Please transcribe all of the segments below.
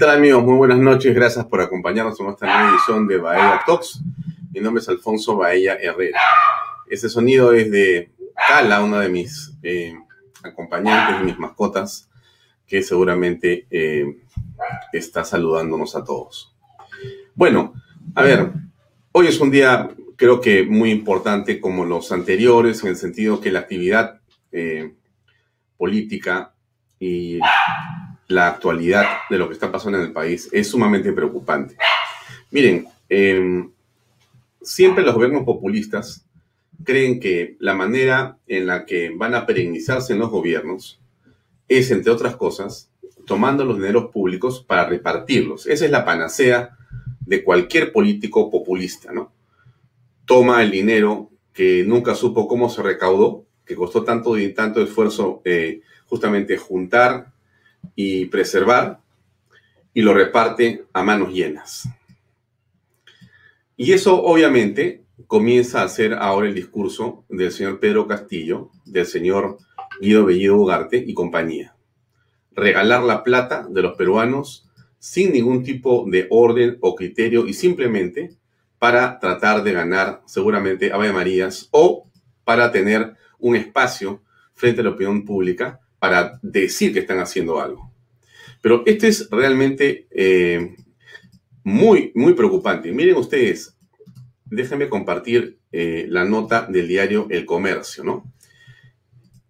tal amigos? Muy buenas noches. Gracias por acompañarnos en esta nueva edición de Baella Talks. Mi nombre es Alfonso Baella Herrera. Este sonido es de Cala, una de mis eh, acompañantes, mis mascotas, que seguramente eh, está saludándonos a todos. Bueno, a ver, hoy es un día creo que muy importante como los anteriores, en el sentido que la actividad eh, política y la actualidad de lo que está pasando en el país es sumamente preocupante. Miren, em, siempre los gobiernos populistas creen que la manera en la que van a perennizarse en los gobiernos es, entre otras cosas, tomando los dineros públicos para repartirlos. Esa es la panacea de cualquier político populista, ¿no? Toma el dinero que nunca supo cómo se recaudó, que costó tanto tanto esfuerzo eh, justamente juntar y preservar y lo reparte a manos llenas. Y eso obviamente comienza a ser ahora el discurso del señor Pedro Castillo, del señor Guido Bellido Ugarte y compañía. Regalar la plata de los peruanos sin ningún tipo de orden o criterio y simplemente para tratar de ganar seguramente Ave Marías o para tener un espacio frente a la opinión pública para decir que están haciendo algo. Pero esto es realmente eh, muy, muy preocupante. Miren ustedes, déjenme compartir eh, la nota del diario El Comercio, ¿no?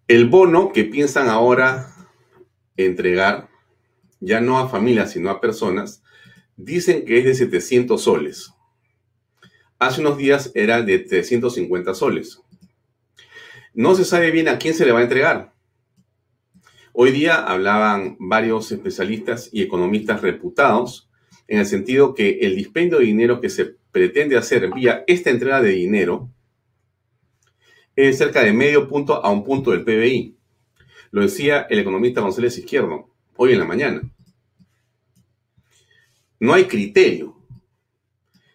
El bono que piensan ahora entregar, ya no a familias, sino a personas, dicen que es de 700 soles. Hace unos días era de 350 soles. No se sabe bien a quién se le va a entregar. Hoy día hablaban varios especialistas y economistas reputados en el sentido que el dispendio de dinero que se pretende hacer vía esta entrega de dinero es cerca de medio punto a un punto del PBI. Lo decía el economista González Izquierdo hoy en la mañana. No hay criterio.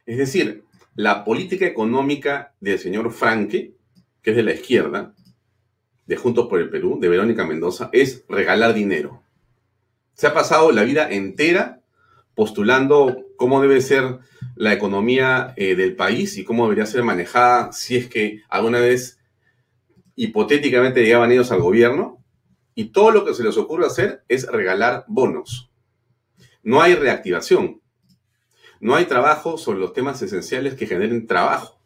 Es decir, la política económica del señor Franke, que es de la izquierda, de Juntos por el Perú, de Verónica Mendoza, es regalar dinero. Se ha pasado la vida entera postulando cómo debe ser la economía eh, del país y cómo debería ser manejada si es que alguna vez hipotéticamente llegaban ellos al gobierno. Y todo lo que se les ocurre hacer es regalar bonos. No hay reactivación. No hay trabajo sobre los temas esenciales que generen trabajo.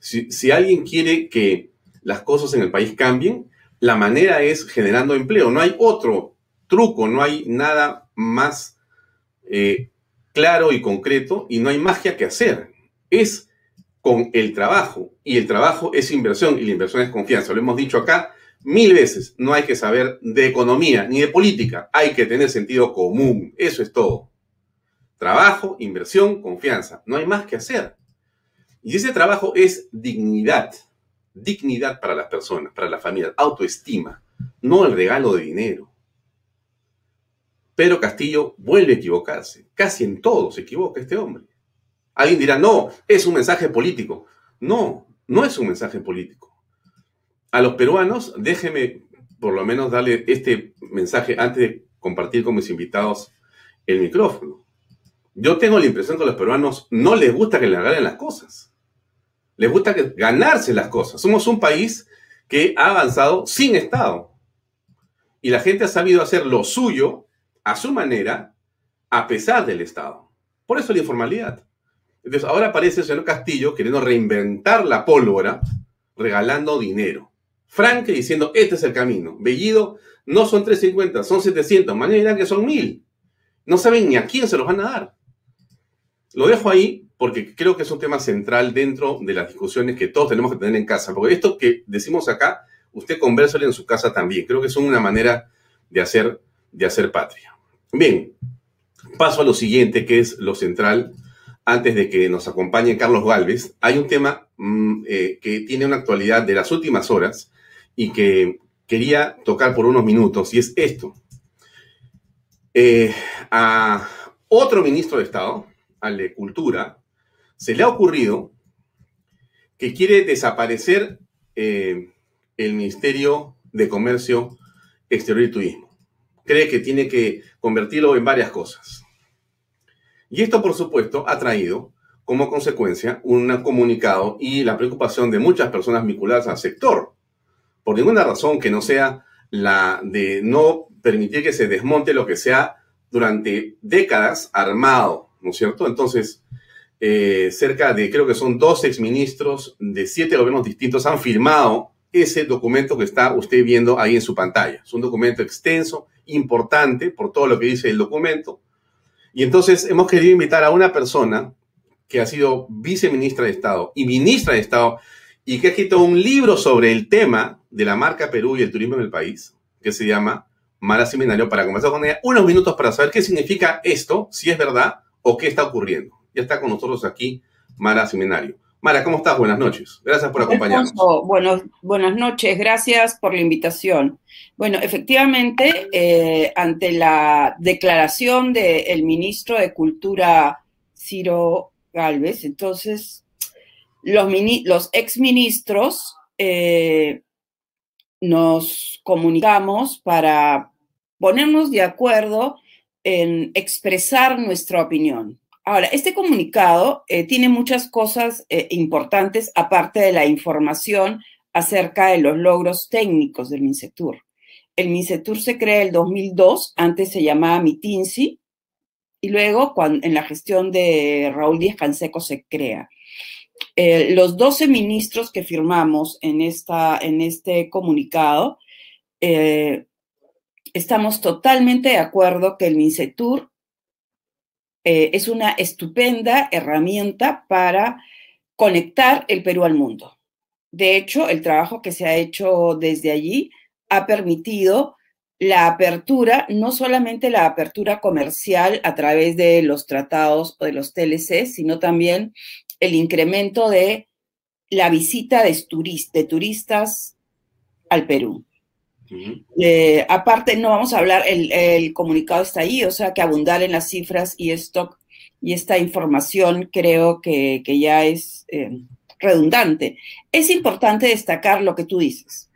Si, si alguien quiere que las cosas en el país cambien, la manera es generando empleo. No hay otro truco, no hay nada más eh, claro y concreto y no hay magia que hacer. Es con el trabajo y el trabajo es inversión y la inversión es confianza. Lo hemos dicho acá mil veces. No hay que saber de economía ni de política. Hay que tener sentido común. Eso es todo. Trabajo, inversión, confianza. No hay más que hacer. Y ese trabajo es dignidad dignidad para las personas, para la familia, autoestima, no el regalo de dinero. Pedro Castillo vuelve a equivocarse. Casi en todo se equivoca este hombre. Alguien dirá, no, es un mensaje político. No, no es un mensaje político. A los peruanos, déjeme por lo menos darle este mensaje antes de compartir con mis invitados el micrófono. Yo tengo la impresión que a los peruanos no les gusta que le regalen las cosas. Les gusta ganarse las cosas. Somos un país que ha avanzado sin Estado. Y la gente ha sabido hacer lo suyo a su manera, a pesar del Estado. Por eso la informalidad. Entonces ahora aparece el señor Castillo queriendo reinventar la pólvora, regalando dinero. Frank diciendo, este es el camino. Bellido, no son 350, son 700. Mañana que son 1000. No saben ni a quién se los van a dar. Lo dejo ahí porque creo que es un tema central dentro de las discusiones que todos tenemos que tener en casa. Porque esto que decimos acá, usted conversale en su casa también. Creo que es una manera de hacer, de hacer patria. Bien, paso a lo siguiente, que es lo central. Antes de que nos acompañe Carlos Galvez, hay un tema mm, eh, que tiene una actualidad de las últimas horas y que quería tocar por unos minutos, y es esto. Eh, a otro ministro de Estado, al de Cultura, se le ha ocurrido que quiere desaparecer eh, el Ministerio de Comercio Exterior y Turismo. cree que tiene que convertirlo en varias cosas. Y esto, por supuesto, ha traído como consecuencia un comunicado y la preocupación de muchas personas vinculadas al sector, por ninguna razón que no sea la de no permitir que se desmonte lo que sea durante décadas armado, ¿no es cierto? Entonces, eh, cerca de, creo que son dos exministros de siete gobiernos distintos han firmado ese documento que está usted viendo ahí en su pantalla. Es un documento extenso, importante por todo lo que dice el documento. Y entonces hemos querido invitar a una persona que ha sido viceministra de Estado y ministra de Estado y que ha escrito un libro sobre el tema de la marca Perú y el turismo en el país, que se llama Mara Seminario, para conversar con ella unos minutos para saber qué significa esto, si es verdad o qué está ocurriendo. Ya está con nosotros aquí Mara Seminario. Mara, ¿cómo estás? Buenas noches. Gracias por acompañarnos. Bueno, buenas noches, gracias por la invitación. Bueno, efectivamente, eh, ante la declaración del ministro de Cultura, Ciro Galvez, entonces los, los exministros eh, nos comunicamos para ponernos de acuerdo en expresar nuestra opinión. Ahora, este comunicado eh, tiene muchas cosas eh, importantes aparte de la información acerca de los logros técnicos del MINCETUR. El MINCETUR se crea en el 2002, antes se llamaba MITINSI, y luego en la gestión de Raúl Díaz Canseco se crea. Eh, los 12 ministros que firmamos en, esta, en este comunicado, estamos totalmente de acuerdo que el MINCETUR eh, es una estupenda herramienta para conectar el Perú al mundo. De hecho, el trabajo que se ha hecho desde allí ha permitido la apertura, no solamente la apertura comercial a través de los tratados o de los TLC, sino también el incremento de la visita de, turistas al Perú. Eh, aparte, no vamos a hablar, el, comunicado está ahí, o sea que abundar en las cifras y esto y esta información creo que, ya es eh, redundante. Es importante destacar lo que tú dices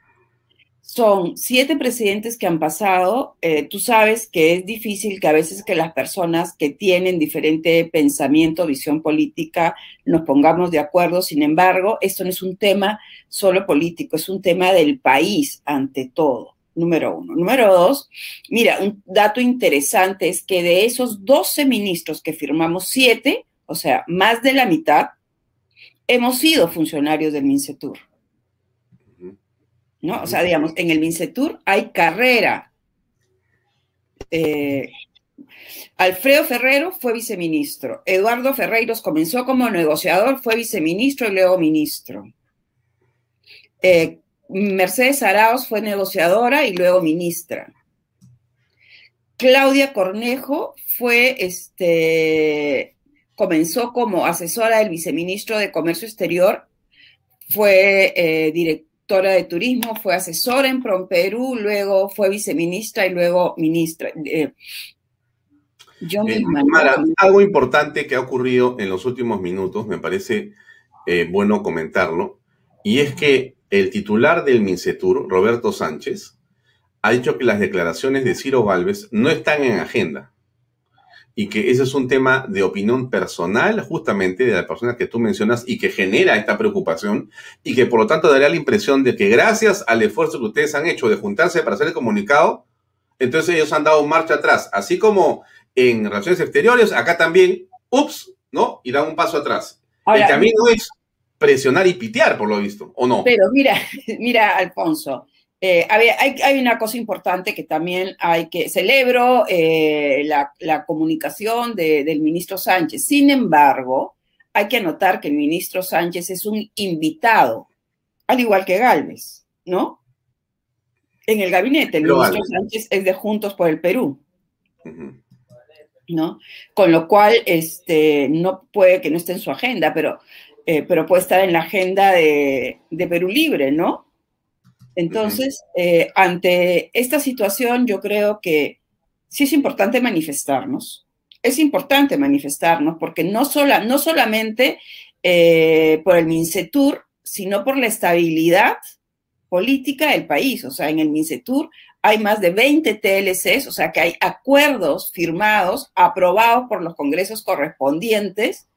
son siete presidentes que han pasado. Eh, tú sabes que es difícil que a veces que las personas que tienen diferente pensamiento, visión política, nos pongamos de acuerdo. Sin embargo, esto no es un tema solo político, es un tema del país ante todo. Número uno. Número dos, mira, un dato interesante es que de esos 12 ministros que firmamos, siete, o sea, más de la mitad, hemos sido funcionarios del MINCETUR. ¿No? O sea, digamos, en el MINCETUR hay carrera. Eh, Alfredo Ferrero fue viceministro. Eduardo Ferreiros comenzó como negociador, fue viceministro y luego ministro. Eh, Mercedes Araos fue negociadora y luego ministra. Claudia Cornejo fue, este, comenzó como asesora del viceministro de Comercio Exterior, fue eh, directora de turismo, fue asesora en Perú, luego fue viceministra y luego ministra. Eh, yo eh, algo importante que ha ocurrido en los últimos minutos, me parece eh, bueno comentarlo, y es que el titular del MINCETUR, Roberto Sánchez, ha dicho que las declaraciones de Ciro Galvez no están en agenda y que ese es un tema de opinión personal justamente de la persona que tú mencionas y que genera esta preocupación y que por lo tanto daría la impresión de que gracias al esfuerzo que ustedes han hecho de juntarse para hacer el comunicado, entonces ellos han dado marcha atrás, así como en relaciones exteriores, acá también, ups, ¿no? Y dan un paso atrás. el camino es presionar y pitear, por lo visto, ¿o no? Pero mira, mira, Alfonso, eh, hay, una cosa importante que también hay que celebro eh, la, comunicación del ministro Sánchez. Sin embargo, hay que anotar que el ministro Sánchez es un invitado, al igual que Galvez, ¿no? En el gabinete, el ministro Sánchez es de Juntos por el Perú. ¿No? Con lo cual, este, no puede que no esté en su agenda, pero, eh, pero puede estar en la agenda de, de Perú Libre, ¿no? Entonces, eh, ante esta situación, yo creo que sí es importante manifestarnos. Es importante manifestarnos porque no, sola, no solamente eh, por el MINCETUR, sino por la estabilidad política del país. O sea, en el MINCETUR hay más de 20 TLCs, o sea que hay acuerdos firmados, aprobados por los congresos correspondientes,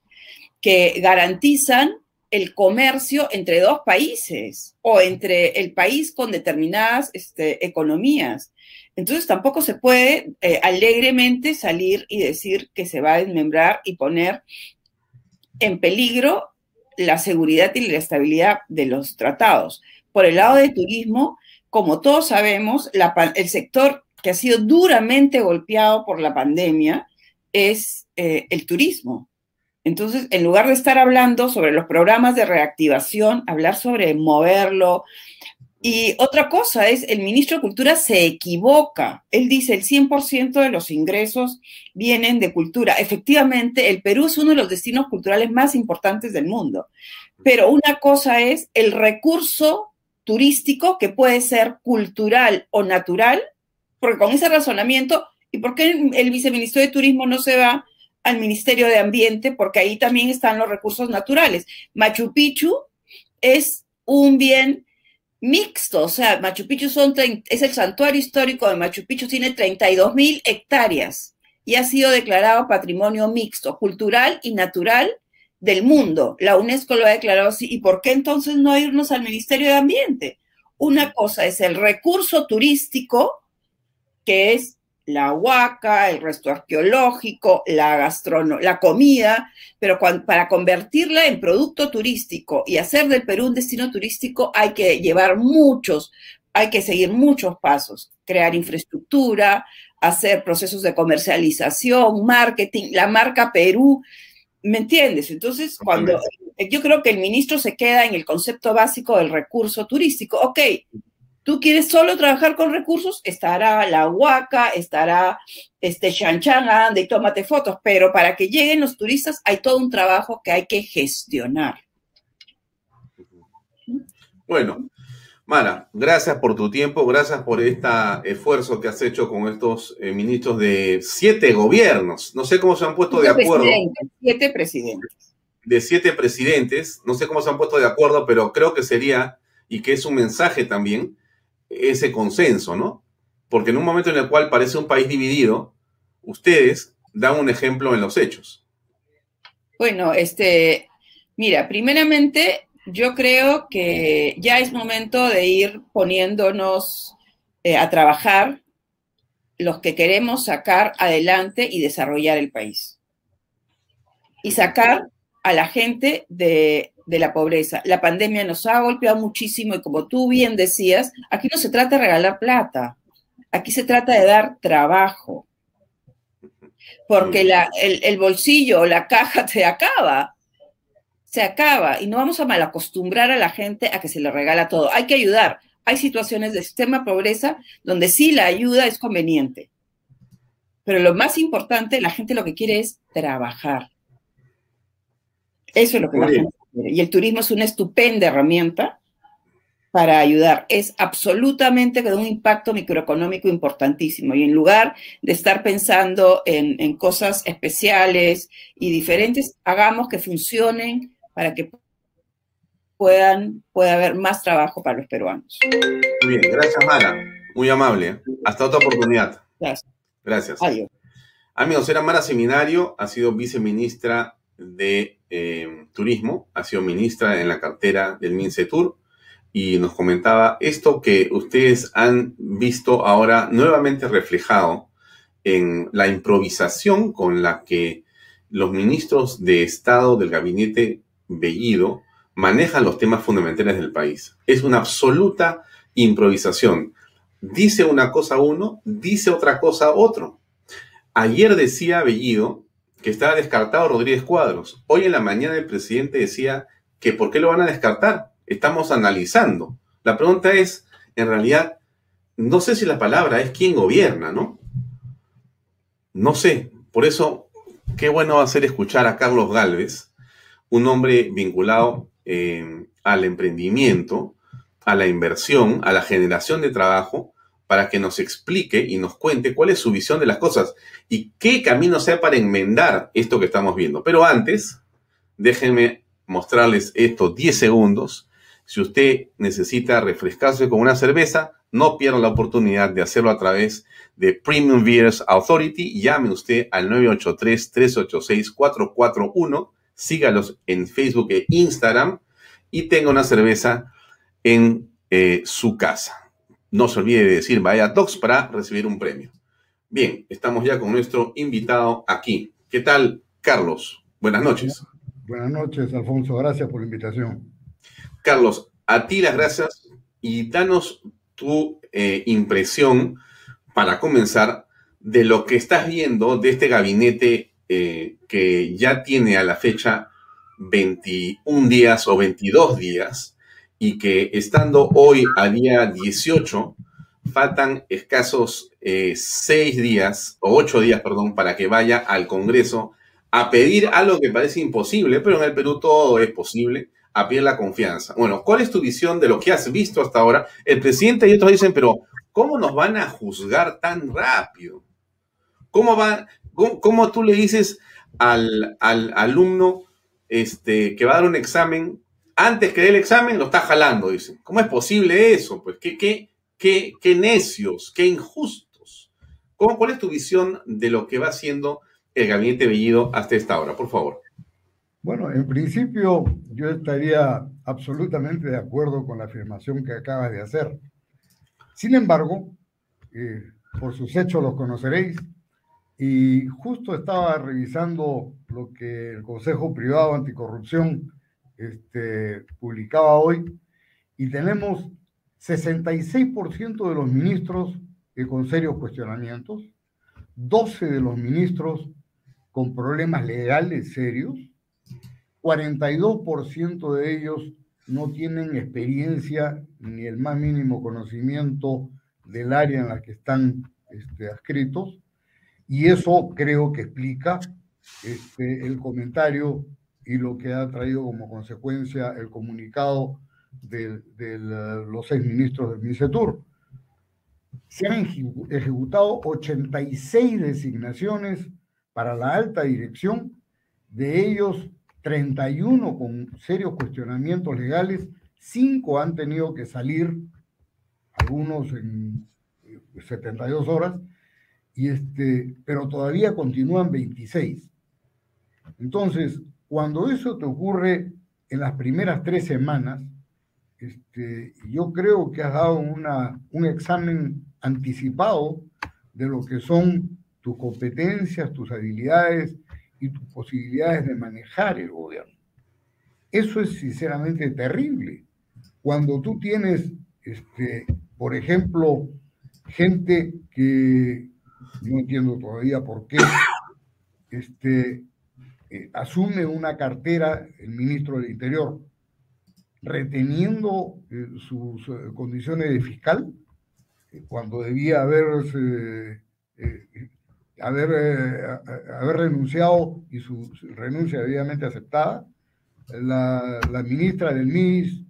que garantizan el comercio entre dos países o entre el país con determinadas este, economías. Entonces tampoco se puede eh, alegremente salir y decir que se va a desmembrar y poner en peligro la seguridad y la estabilidad de los tratados. Por el lado de turismo, como todos sabemos, el sector que ha sido duramente golpeado por la pandemia es eh, el turismo. Entonces, en lugar de estar hablando sobre los programas de reactivación, hablar sobre moverlo. Y otra cosa es, el ministro de Cultura se equivoca. Él dice el 100% de los ingresos vienen de cultura. Efectivamente, el Perú es uno de los destinos culturales más importantes del mundo. Pero una cosa es el recurso turístico que puede ser cultural o natural, porque con ese razonamiento, ¿y por qué el viceministro de Turismo no se va al Ministerio de Ambiente? Porque ahí también están los recursos naturales. Machu Picchu es un bien mixto, o sea, Machu Picchu son, es el santuario histórico de Machu Picchu, tiene 32 mil hectáreas y ha sido declarado patrimonio mixto, cultural y natural del mundo. La UNESCO lo ha declarado así. ¿Y por qué entonces no irnos al Ministerio de Ambiente? Una cosa es el recurso turístico, que es la huaca, el resto arqueológico, la gastronomía, la comida, pero para convertirla en producto turístico y hacer del Perú un destino turístico hay que llevar muchos, hay que seguir muchos pasos, crear infraestructura, hacer procesos de comercialización, marketing, la marca Perú ¿Me entiendes? Entonces, cuando yo creo que el ministro se queda en el concepto básico del recurso turístico, ok, tú quieres solo trabajar con recursos, estará la Huaca, estará este Shanchan, y tómate fotos, pero para que lleguen los turistas hay todo un trabajo que hay que gestionar. Bueno, Mara, gracias por tu tiempo, gracias por este esfuerzo que has hecho con estos eh, ministros de siete gobiernos. No sé cómo se han puesto de acuerdo. Siete presidentes. De siete presidentes, no sé cómo se han puesto de acuerdo, pero creo que sería, y que es un mensaje también, ese consenso, ¿no? Porque en un momento en el cual parece un país dividido, ustedes dan un ejemplo en los hechos. Bueno, este, mira, primeramente yo creo que ya es momento de ir poniéndonos eh, a trabajar los que queremos sacar adelante y desarrollar el país. Y sacar a la gente de, de, la pobreza. La pandemia nos ha golpeado muchísimo y como tú bien decías, aquí no se trata de regalar plata, aquí se trata de dar trabajo. Porque la, el, el bolsillo o la caja te acaba se acaba y no vamos a malacostumbrar a la gente a que se le regala todo. Hay que ayudar. Hay situaciones de sistema pobreza donde sí la ayuda es conveniente. Pero lo más importante, la gente lo que quiere es trabajar. Eso es lo que la gente. Y el turismo es una estupenda herramienta para ayudar. Es absolutamente con un impacto microeconómico importantísimo. Y en lugar de estar pensando en, en cosas especiales y diferentes, hagamos que funcionen para que puedan, pueda haber más trabajo para los peruanos. Muy bien, gracias Mara, muy amable. ¿eh? Hasta otra oportunidad. Gracias. Gracias. Adiós. Amigos, era Mara Seminario, ha sido viceministra de eh, Turismo, ha sido ministra en la cartera del MINCETUR y nos comentaba esto que ustedes han visto ahora nuevamente reflejado en la improvisación con la que los ministros de Estado del gabinete Bellido manejan los temas fundamentales del país. Es una absoluta improvisación. Dice una cosa uno, dice otra cosa otro. Ayer decía Bellido que estaba descartado Rodríguez Cuadros. Hoy en la mañana el presidente decía que ¿por qué lo van a descartar? Estamos analizando. La pregunta es, en realidad, no sé si la palabra es quién gobierna, ¿no? No sé. Por eso, qué bueno va a ser escuchar a Carlos Galvez, un hombre vinculado eh, al emprendimiento, a la inversión, a la generación de trabajo, para que nos explique y nos cuente cuál es su visión de las cosas y qué camino sea para enmendar esto que estamos viendo. Pero antes, déjenme mostrarles estos 10 segundos Si usted necesita refrescarse con una cerveza, no pierda la oportunidad de hacerlo a través de Premium Beers Authority. Llame usted al 983-386-441. Sígalos en Facebook e Instagram y tenga una cerveza en eh, su casa. No se olvide de decir vaya Docs para recibir un premio. Bien, estamos ya con nuestro invitado aquí. ¿Qué tal, Carlos? Buenas noches. Buenas noches, Alfonso. Gracias por la invitación. Carlos, a ti las gracias y danos tu eh, impresión para comenzar de lo que estás viendo de este gabinete eh, que ya tiene a la fecha 21 días o 22 días y que estando hoy a día 18, faltan escasos eh, seis días o ocho días, perdón, para que vaya al Congreso a pedir algo que parece imposible, pero en el Perú todo es posible, a pedir la confianza. Bueno, ¿cuál es tu visión de lo que has visto hasta ahora? El presidente y otros dicen, pero ¿cómo nos van a juzgar tan rápido? ¿Cómo, va, cómo, tú le dices al, al alumno este, que va a dar un examen, antes que dé el examen lo está jalando, dicen? ¿Cómo es posible eso? Pues, ¿qué, qué, qué, qué necios, qué injustos? ¿Cómo, ¿Cuál es tu visión de lo que va haciendo el gabinete Bellido hasta esta hora? Por favor. Bueno, en principio yo estaría absolutamente de acuerdo con la afirmación que acabas de hacer. Sin embargo, eh, por sus hechos los conoceréis, y justo estaba revisando lo que el Consejo Privado Anticorrupción este, publicaba hoy, y tenemos 66% de los ministros con serios cuestionamientos, 12 de los ministros con problemas legales serios, 42% de ellos no tienen experiencia ni el más mínimo conocimiento del área en la que están este, adscritos, y eso creo que explica este, el comentario y lo que ha traído como consecuencia el comunicado de, los seis ministros del MINCETUR. Se han ejecutado 86 designaciones para la alta dirección, de ellos 31 con serios cuestionamientos legales, 5 han tenido que salir, algunos en 72 horas, y este, pero todavía continúan 26. Entonces, cuando eso te ocurre en las primeras tres semanas, este, yo creo que has dado una, un examen anticipado de lo que son tus competencias, tus habilidades y tus posibilidades de manejar el gobierno. Eso es sinceramente terrible. Cuando tú tienes, este, por ejemplo, gente que no entiendo todavía por qué, este, eh, asume una cartera el ministro del Interior reteniendo eh, sus eh, condiciones de fiscal, cuando debía haber, eh, haber renunciado y su, renuncia debidamente aceptada. La, la, ministra del MIS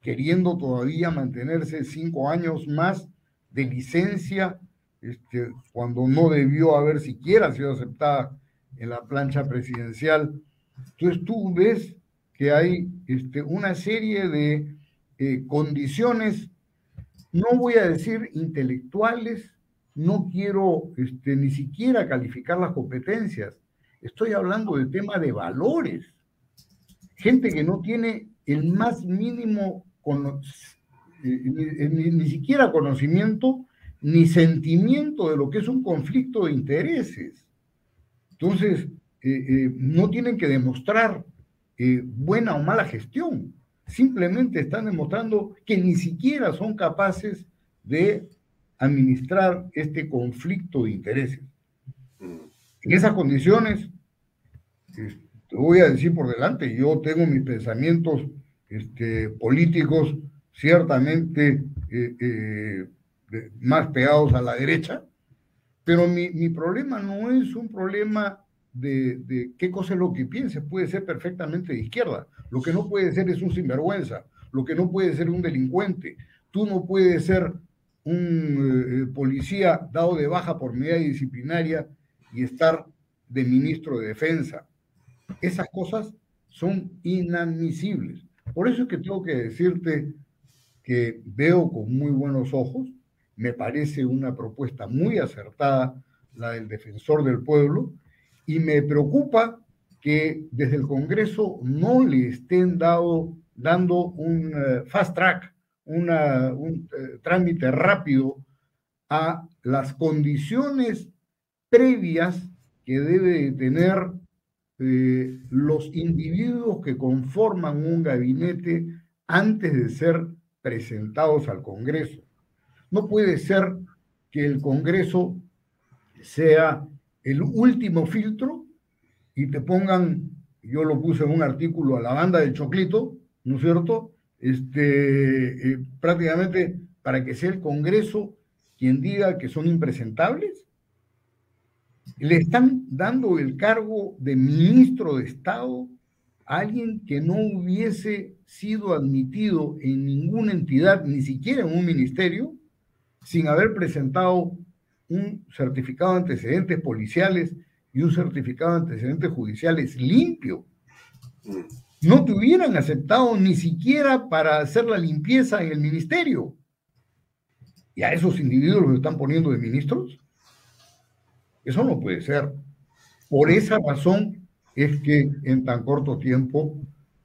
queriendo todavía mantenerse cinco años más de licencia, este, cuando no debió haber siquiera sido aceptada en la plancha presidencial. Entonces tú ves que hay este, una serie de eh, condiciones, no voy a decir intelectuales, no quiero este, ni siquiera calificar las competencias. Estoy hablando del tema de valores. Gente que no tiene el más mínimo, eh, ni, siquiera conocimiento, ni sentimiento de lo que es un conflicto de intereses. Entonces, eh, eh, no tienen que demostrar buena o mala gestión. Simplemente están demostrando que ni siquiera son capaces de administrar este conflicto de intereses. En esas condiciones, te voy a decir por delante, yo tengo mis pensamientos este, políticos ciertamente eh, eh, más pegados a la derecha, pero mi, mi problema no es un problema de, de, qué cosa es lo que piense, puede ser perfectamente de izquierda. Lo que no puede ser es un sinvergüenza, lo que no puede ser un delincuente. Tú no puedes ser un eh, policía dado de baja por medida disciplinaria y estar de ministro de defensa. Esas cosas son inadmisibles. Por eso es que tengo que decirte que veo con muy buenos ojos, me parece una propuesta muy acertada la del defensor del pueblo, y me preocupa que desde el Congreso no le estén dando un eh, fast track, un eh, trámite rápido a las condiciones previas que debe tener eh, los individuos que conforman un gabinete antes de ser presentados al Congreso. No puede ser que el Congreso sea el último filtro y te pongan, yo lo puse en un artículo a la banda del Choclito, ¿no es cierto? Este, eh, prácticamente para que sea el Congreso quien diga que son impresentables le están dando el cargo de ministro de Estado a alguien que no hubiese sido admitido en ninguna entidad, ni siquiera en un ministerio, sin haber presentado un certificado de antecedentes policiales y un certificado de antecedentes judiciales limpio. No te hubieran aceptado ni siquiera para hacer la limpieza en el ministerio. Y a esos individuos los están poniendo de ministros. Eso no puede ser. Por esa razón es que en tan corto tiempo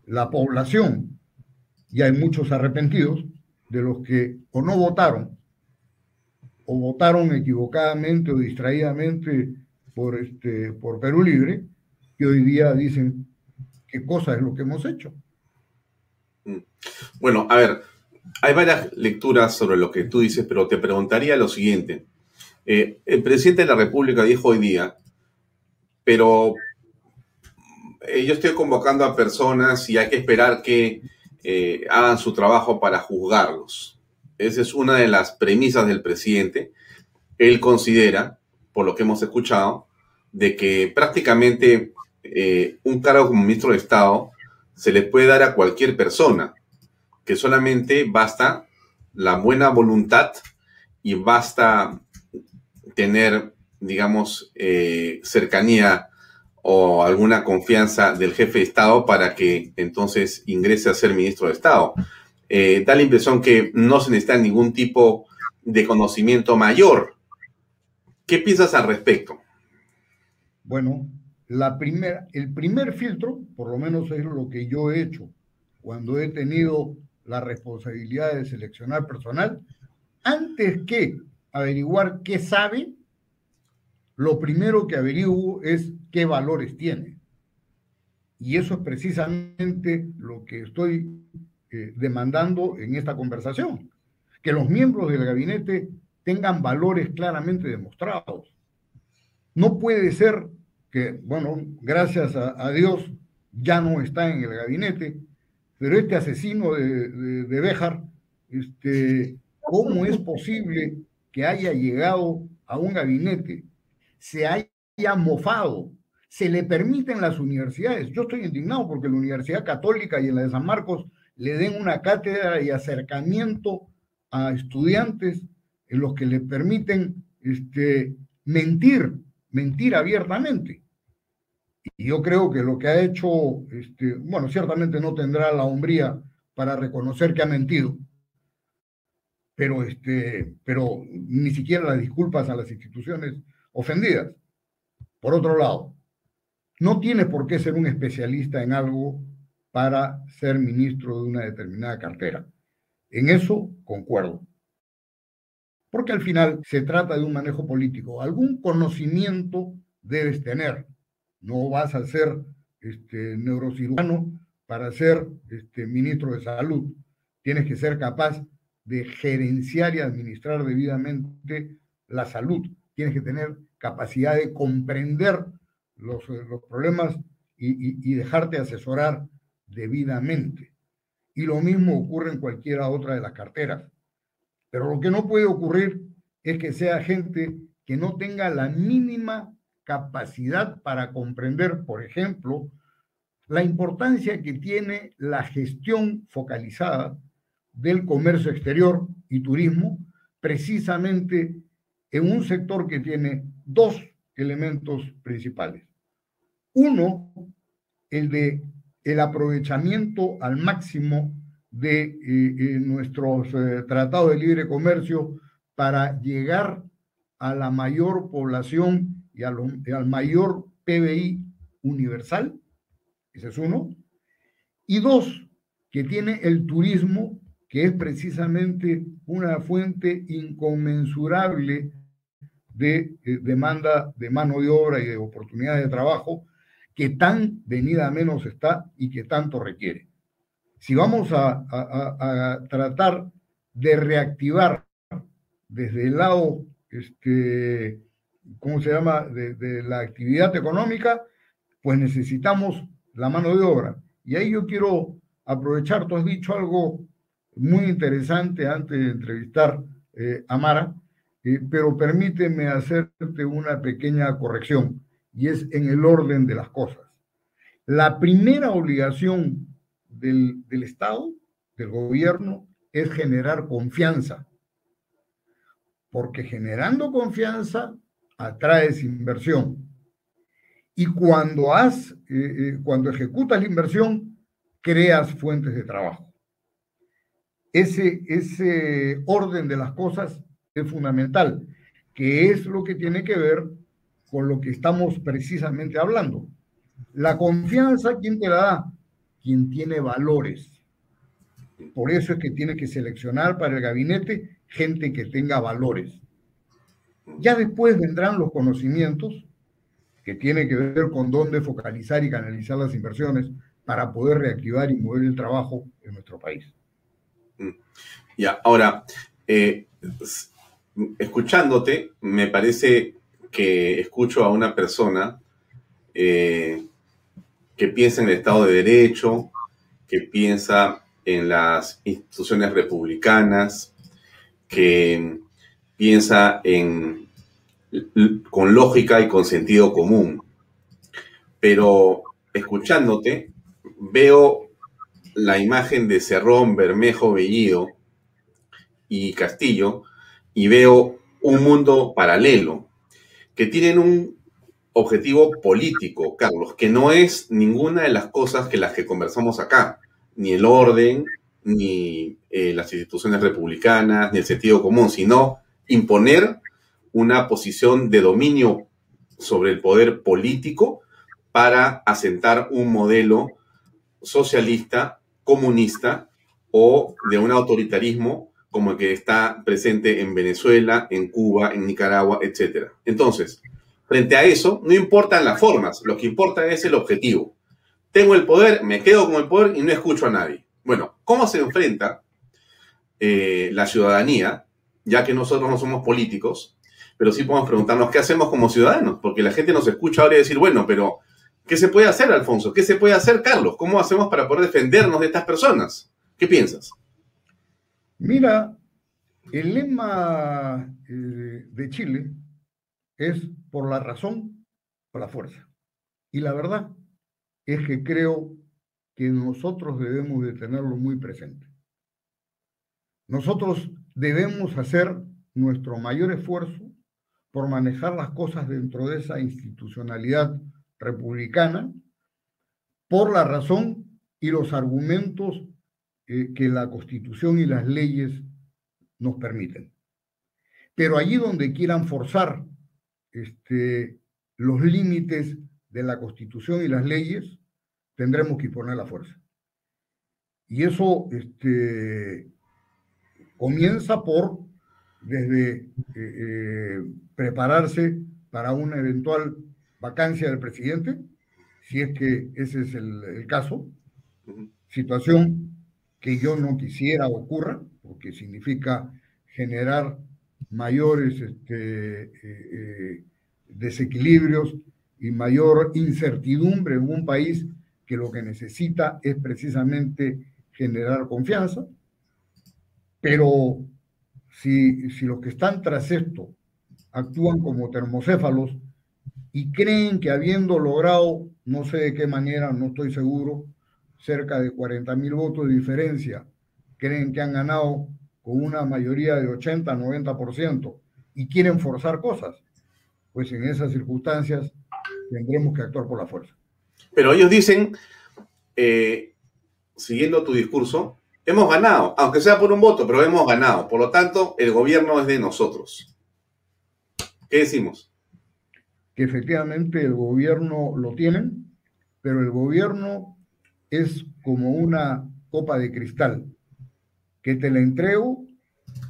la población, y hay muchos arrepentidos, de los que o no votaron, o votaron equivocadamente o distraídamente por, este, por Perú Libre, que hoy día dicen qué cosa es lo que hemos hecho. Mm. Bueno, a ver, hay varias lecturas sobre lo que tú dices, pero te preguntaría lo siguiente. Eh, el presidente de la República dijo hoy día, pero eh, yo estoy convocando a personas y hay que esperar que eh, hagan su trabajo para juzgarlos. Esa es una de las premisas del presidente. Él considera, por lo que hemos escuchado, de que prácticamente un cargo como ministro de Estado se le puede dar a cualquier persona, que solamente basta la buena voluntad y basta tener, digamos, eh, cercanía o alguna confianza del jefe de Estado para que entonces ingrese a ser ministro de Estado. Eh, da la impresión que no se necesita ningún tipo de conocimiento mayor. ¿Qué piensas al respecto? Bueno, la primera, el primer filtro, por lo menos es lo que yo he hecho cuando he tenido la responsabilidad de seleccionar personal, antes que averiguar qué sabe, lo primero que averiguo es qué valores tiene. Y eso es precisamente lo que estoy eh, demandando en esta conversación, que los miembros del gabinete tengan valores claramente demostrados. No puede ser que, bueno, gracias a, Dios ya no está en el gabinete, pero este asesino de, de, de Béjar, este, ¿cómo es posible que haya llegado a un gabinete, se haya mofado, se le permiten las universidades. Yo estoy indignado porque la Universidad Católica y en la de San Marcos le den una cátedra y acercamiento a estudiantes en los que le permiten este, mentir, mentir abiertamente. Y yo creo que lo que ha hecho, este, bueno, ciertamente no tendrá la hombría para reconocer que ha mentido, pero, este, pero ni siquiera las disculpas a las instituciones ofendidas. Por otro lado, no tiene por qué ser un especialista en algo para ser ministro de una determinada cartera. En eso concuerdo. Porque al final se trata de un manejo político. Algún conocimiento debes tener. No vas a ser este, neurocirujano para ser este, ministro de salud. Tienes que ser capaz de gerenciar y administrar debidamente la salud. Tienes que tener capacidad de comprender los, problemas y, dejarte asesorar debidamente. Y lo mismo ocurre en cualquiera otra de las carteras. Pero lo que no puede ocurrir es que sea gente que no tenga la mínima capacidad para comprender, por ejemplo, la importancia que tiene la gestión focalizada del comercio exterior y turismo, precisamente en un sector que tiene dos elementos principales. Uno, el de el aprovechamiento al máximo de eh, eh, nuestros eh, tratados de libre comercio para llegar a la mayor población y, al mayor PBI universal, ese es uno, y dos, que tiene el turismo, que es precisamente una fuente inconmensurable de demanda de mano de obra y de oportunidades de trabajo que tan venida menos está y que tanto requiere. Si vamos a, tratar de reactivar desde el lado, este, ¿cómo se llama?, de, la actividad económica, pues necesitamos la mano de obra. Y ahí yo quiero aprovechar, tú has dicho algo muy interesante antes de entrevistar eh, a Mara, eh, pero permíteme hacerte una pequeña corrección y es en el orden de las cosas. La primera obligación del, Estado, del gobierno, es generar confianza, porque generando confianza atraes inversión. Y cuando, has, eh, eh, cuando ejecutas la inversión, creas fuentes de trabajo. Ese, ese orden de las cosas es fundamental, que es lo que tiene que ver con lo que estamos precisamente hablando. La confianza, ¿quién te la da? Quien tiene valores. Por eso es que tiene que seleccionar para el gabinete gente que tenga valores. Ya después vendrán los conocimientos que tienen que ver con dónde focalizar y canalizar las inversiones para poder reactivar y mover el trabajo en nuestro país. Mm. Ya, ahora, eh, escuchándote, me parece que escucho a una persona eh, que piensa en el Estado de Derecho, que piensa en las instituciones republicanas, que piensa en, con lógica y con sentido común. Pero escuchándote, veo la imagen de Cerrón, Bermejo, Bellido y Castillo y veo un mundo paralelo que tienen un objetivo político, Carlos, que no es ninguna de las cosas que las que conversamos acá, ni el orden, ni eh, las instituciones republicanas, ni el sentido común, sino imponer una posición de dominio sobre el poder político para asentar un modelo socialista, comunista o de un autoritarismo como el que está presente en Venezuela, en Cuba, en Nicaragua, etc. Entonces, frente a eso, no importan las formas, lo que importa es el objetivo. Tengo el poder, me quedo con el poder y no escucho a nadie. Bueno, ¿cómo se enfrenta eh, la ciudadanía, ya que nosotros no somos políticos, pero sí podemos preguntarnos qué hacemos como ciudadanos? Porque la gente nos escucha ahora y decir, bueno, pero ¿qué se puede hacer, Alfonso? ¿Qué se puede hacer, Carlos? ¿Cómo hacemos para poder defendernos de estas personas? ¿Qué piensas? Mira, el lema eh, de Chile es por la razón o la fuerza. Y la verdad es que creo que nosotros debemos de tenerlo muy presente. Nosotros debemos hacer nuestro mayor esfuerzo por manejar las cosas dentro de esa institucionalidad republicana por la razón y los argumentos eh, que la constitución y las leyes nos permiten. Pero allí donde quieran forzar este, los límites de la constitución y las leyes, tendremos que poner la fuerza. Y eso este, comienza por, desde eh, eh, prepararse para una eventual vacancia del presidente, si es que ese es el, el caso, situación que yo no quisiera ocurra, porque significa generar mayores este, eh, eh, desequilibrios y mayor incertidumbre en un país que lo que necesita es precisamente generar confianza. Pero si, si los que están tras esto actúan como termocéfalos y creen que habiendo logrado, no sé de qué manera, no estoy seguro, cerca de 40 mil votos de diferencia, creen que han ganado con una mayoría de 80, 90% y quieren forzar cosas, pues en esas circunstancias tendremos que actuar por la fuerza. Pero ellos dicen, eh, siguiendo tu discurso, hemos ganado, aunque sea por un voto, pero hemos ganado. Por lo tanto, el gobierno es de nosotros. ¿Qué decimos? Que efectivamente el gobierno lo tienen, pero el gobierno es como una copa de cristal que te la entrego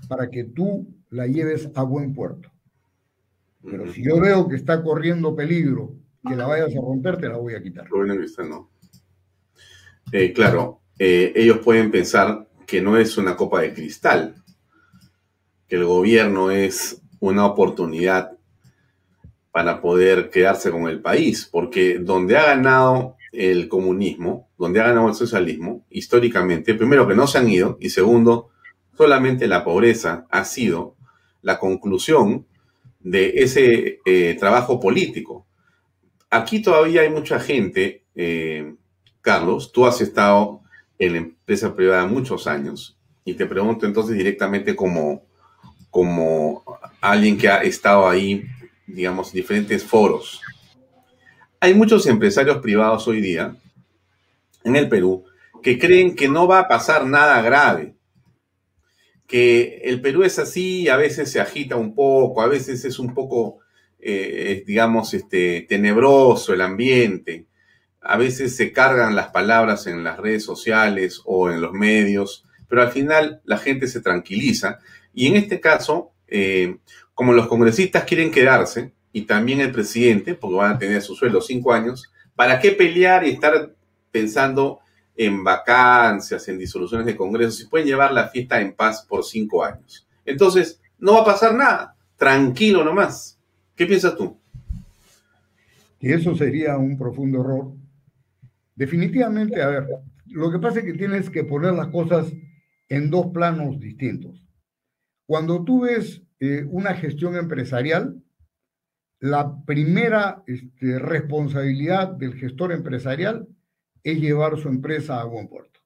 para que tú la lleves a buen puerto. Pero si yo veo que está corriendo peligro, que la vayas a romper, te la voy a quitar. no. Eh, claro, eh, ellos pueden pensar que no es una copa de cristal, que el gobierno es una oportunidad para poder quedarse con el país, porque donde ha ganado el comunismo, donde ha ganado el socialismo, históricamente, primero que no se han ido y segundo, solamente la pobreza ha sido la conclusión de ese eh, trabajo político. Aquí todavía hay mucha gente, eh, Carlos, tú has estado en la empresa privada muchos años y te pregunto entonces directamente como, como alguien que ha estado ahí, digamos, en diferentes foros. Hay muchos empresarios privados hoy día en el Perú que creen que no va a pasar nada grave, que el Perú es así, a veces se agita un poco, a veces es un poco, eh, digamos, este, tenebroso el ambiente, a veces se cargan las palabras en las redes sociales o en los medios, pero al final la gente se tranquiliza. Y en este caso, eh, como los congresistas quieren quedarse, y también el presidente, porque van a tener su sueldo cinco años, ¿para qué pelear y estar pensando en vacancias, en disoluciones de congresos, si pueden llevar la fiesta en paz por cinco años? Entonces, no va a pasar nada, tranquilo nomás. ¿Qué piensas tú? Y eso sería un profundo error. Definitivamente, a ver, lo que pasa es que tienes que poner las cosas en dos planos distintos. Cuando tú ves eh, una gestión empresarial, la primera este, responsabilidad del gestor empresarial es llevar su empresa a buen puerto.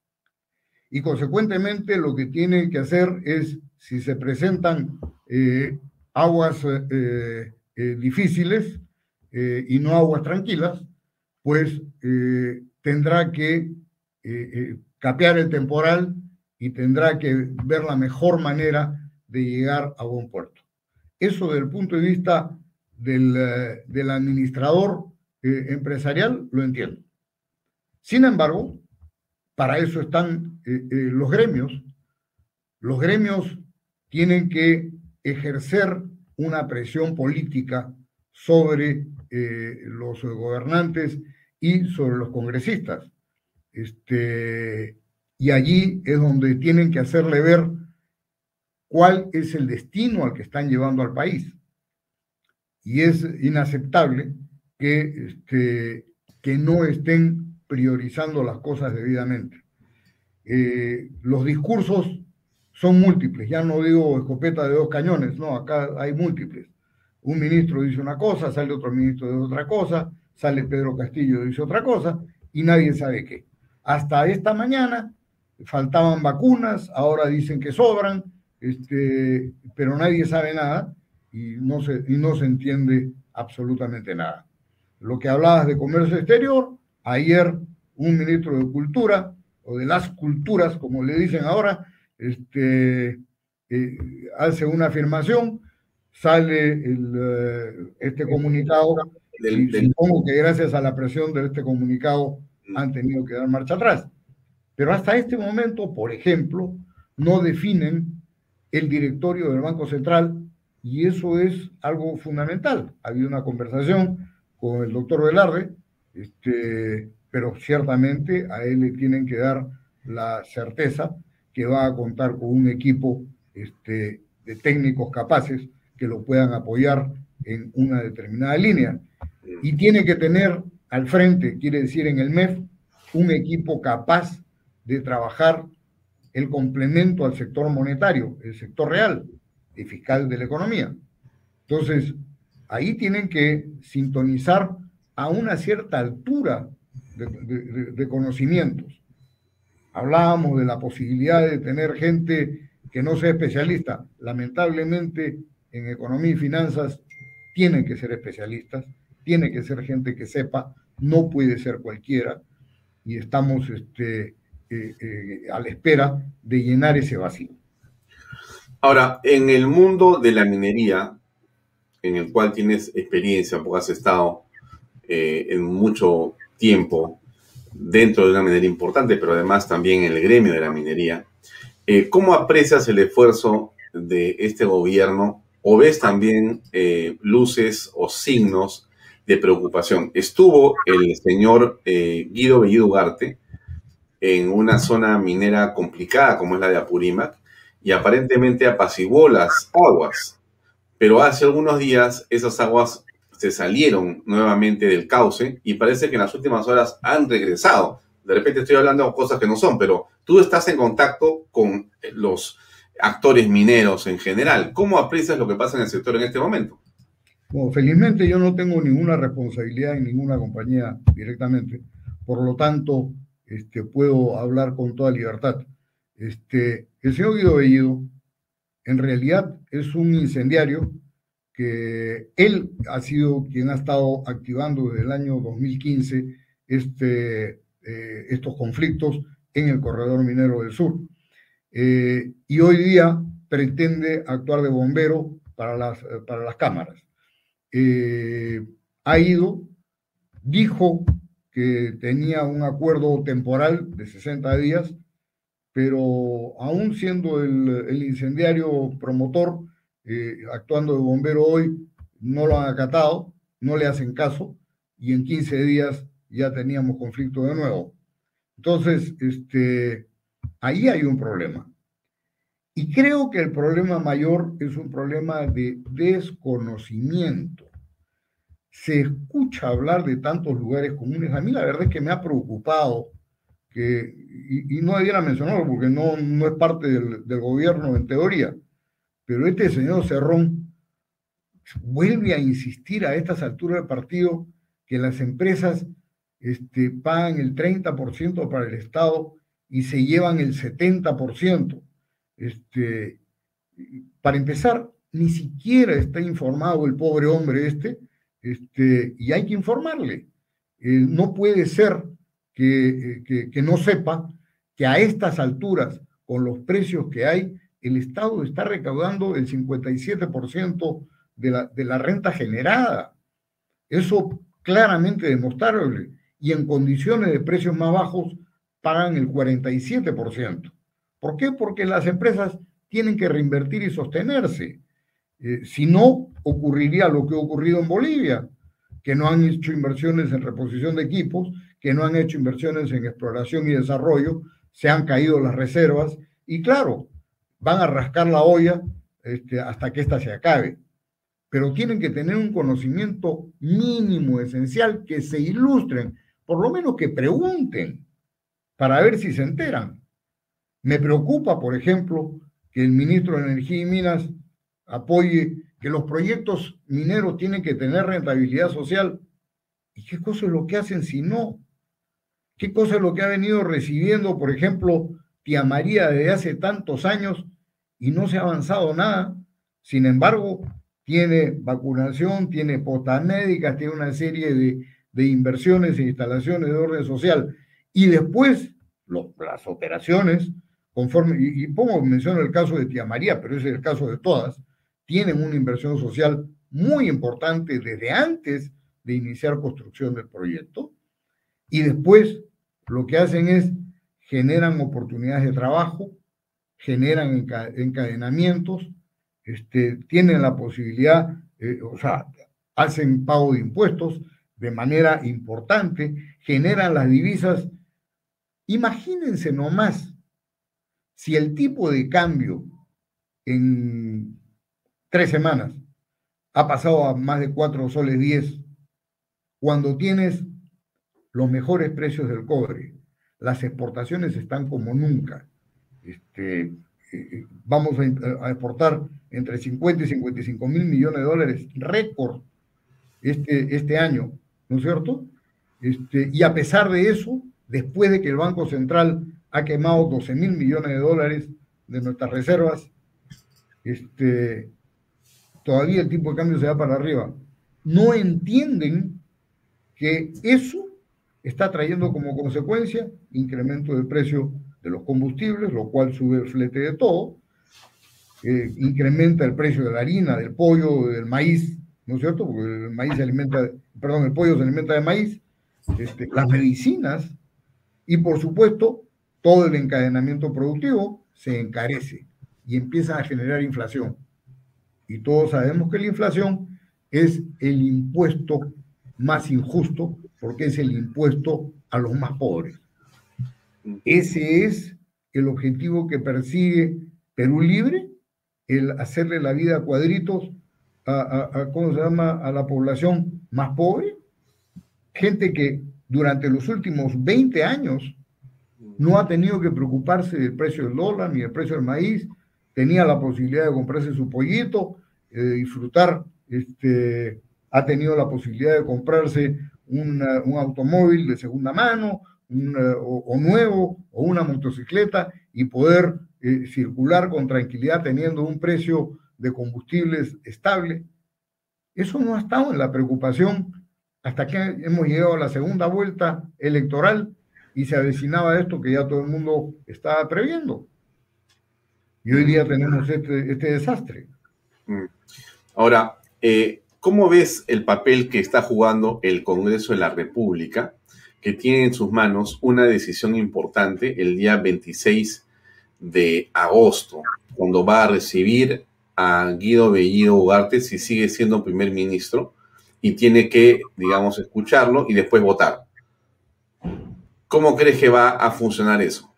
Y consecuentemente lo que tiene que hacer es, si se presentan eh, aguas eh, eh, difíciles y no aguas tranquilas, pues tendrá que capear el temporal y tendrá que ver la mejor manera de llegar a buen puerto. Eso desde el punto de vista eh, del, administrador eh, empresarial, lo entiendo. Sin embargo, para eso están eh, los gremios. Los gremios tienen que ejercer una presión política sobre los gobernantes y sobre los congresistas. Este, y allí es donde tienen que hacerle ver cuál es el destino al que están llevando al país y es inaceptable que, este, que no estén priorizando las cosas debidamente. Eh, los discursos son múltiples, ya no digo escopeta de dos cañones, no, acá hay múltiples. Un ministro dice una cosa, sale otro ministro de otra cosa, sale Pedro Castillo dice otra cosa y nadie sabe qué. Hasta esta mañana faltaban vacunas, ahora dicen que sobran, este, pero nadie sabe nada y no se, y no se entiende absolutamente nada. Lo que hablabas de comercio exterior, ayer un ministro de Cultura, o de las culturas, como le dicen ahora, este, eh, hace una afirmación, sale el, eh, este comunicado, y supongo que gracias a la presión de este comunicado han tenido que dar marcha atrás. Pero hasta este momento, por ejemplo, no definen el directorio del Banco Central y eso es algo fundamental. Ha habido una conversación con el doctor Velarde, este, pero ciertamente a él le tienen que dar la certeza que va a contar con un equipo este, de técnicos capaces que lo puedan apoyar en una determinada línea. Y tiene que tener al frente, quiere decir en el MEF, un equipo capaz de trabajar el complemento al sector monetario, el sector real, fiscal de la economía. Entonces, ahí tienen que sintonizar a una cierta altura de, conocimientos. Hablábamos de la posibilidad de tener gente que no sea especialista. Lamentablemente, en economía y finanzas tienen que ser especialistas, tiene que ser gente que sepa, no puede ser cualquiera. y estamos este, eh, eh, a la espera de llenar ese vacío. Ahora, en el mundo de la minería, en el cual tienes experiencia, porque has estado eh, en mucho tiempo dentro de una minería importante, pero además también en el gremio de la minería, ¿cómo aprecias el esfuerzo de este gobierno o ves también luces o signos de preocupación? Estuvo el señor Guido Bellido Ugarte en una zona minera complicada como es la de Apurímac y aparentemente apaciguó las aguas. Pero hace algunos días esas aguas se salieron nuevamente del cauce y parece que en las últimas horas han regresado. De repente estoy hablando de cosas que no son, pero tú estás en contacto con los actores mineros en general. ¿Cómo aprecias lo que pasa en el sector en este momento? Bueno, felizmente yo no tengo ninguna responsabilidad en ninguna compañía directamente. Por lo tanto, este, puedo hablar con toda libertad. Este, el señor Guido Bellido, en realidad, es un incendiario que él ha sido quien ha estado activando desde el año 2015 este, eh, estos conflictos en el corredor minero del sur. Eh, y hoy día pretende actuar de bombero para las, para las cámaras. Eh, ha ido, dijo que tenía un acuerdo temporal de 60 días, pero aún siendo el, incendiario promotor, eh, actuando de bombero hoy, no lo han acatado, no le hacen caso, y en 15 días ya teníamos conflicto de nuevo. Entonces, este, ahí hay un problema. Y creo que el problema mayor es un problema de desconocimiento se escucha hablar de tantos lugares comunes. A mí la verdad es que me ha preocupado y, no debiera mencionarlo porque no, no es parte del, del, gobierno en teoría, pero este señor Cerrón vuelve a insistir a estas alturas del partido que las empresas este, pagan el 30% para el Estado y se llevan el 70%. Este, para empezar, ni siquiera está informado el pobre hombre este este, y hay que informarle. Eh, no puede ser eh, que, que, no sepa que a estas alturas, con los precios que hay, el Estado está recaudando el 57% de la, de la renta generada. Eso claramente demostrable. Y en condiciones de precios más bajos pagan el 47%. ¿Por qué? Porque las empresas tienen que reinvertir y sostenerse. Eh, si no, ocurriría lo que ha ocurrido en Bolivia, que no han hecho inversiones en reposición de equipos, que no han hecho inversiones en exploración y desarrollo, se han caído las reservas y claro, van a rascar la olla este, hasta que ésta se acabe. Pero tienen que tener un conocimiento mínimo, esencial, que se ilustren, por lo menos que pregunten, para ver si se enteran. Me preocupa, por ejemplo, que el ministro de Energía y Minas apoye que los proyectos mineros tienen que tener rentabilidad social. ¿Y qué cosa es lo que hacen si no? ¿Qué cosa es lo que ha venido recibiendo, por ejemplo, Tía María desde hace tantos años y no se ha avanzado nada? Sin embargo, tiene vacunación, tiene postas médicas, tiene una serie de, de, inversiones e instalaciones de orden social. Y después, las operaciones, conforme, y, y pongo, menciono el caso de Tía María, pero ese es el caso de todas, tienen una inversión social muy importante desde antes de iniciar construcción del proyecto y después lo que hacen es generan oportunidades de trabajo, generan encadenamientos, este, tienen la posibilidad, eh, o sea, hacen pago de impuestos de manera importante, generan las divisas. Imagínense nomás si el tipo de cambio en tres semanas, ha pasado a más de cuatro soles diez. Cuando tienes los mejores precios del cobre, las exportaciones están como nunca. Este, eh, eh, vamos a, exportar entre 50 y 55 mil millones de dólares, récord este, este año, ¿no es cierto? Este, y a pesar de eso, después de que el Banco Central ha quemado 12 mil millones de dólares de nuestras reservas, este, todavía el tipo de cambio se va para arriba. No entienden que eso está trayendo como consecuencia incremento del precio de los combustibles, lo cual sube el flete de todo, eh, incrementa el precio de la harina, del pollo, del maíz, ¿no es cierto? Porque el maíz se alimenta, perdón, el pollo se alimenta de maíz, este, las medicinas y por supuesto todo el encadenamiento productivo se encarece y empieza a generar inflación. Y todos sabemos que la inflación es el impuesto más injusto porque es el impuesto a los más pobres. Ese es el objetivo que persigue Perú Libre, el hacerle la vida a cuadritos a, ¿cómo se llama?, a la población más pobre, gente que durante los últimos 20 años no ha tenido que preocuparse del precio del dólar ni del precio del maíz, tenía la posibilidad de comprarse su pollito, de disfrutar, este, ha tenido la posibilidad de comprarse un automóvil de segunda mano o, nuevo o una motocicleta y poder eh, circular con tranquilidad teniendo un precio de combustibles estable. Eso no ha estado en la preocupación hasta que hemos llegado a la segunda vuelta electoral y se avecinaba esto que ya todo el mundo estaba previendo. Y hoy día tenemos este, este desastre. Mm. Ahora, eh, ¿cómo ves el papel que está jugando el Congreso de la República, que tiene en sus manos una decisión importante el día 26 de agosto, cuando va a recibir a Guido Bellido Ugarte si sigue siendo primer ministro y tiene que, digamos, escucharlo y después votar. ¿Cómo crees que va a funcionar eso?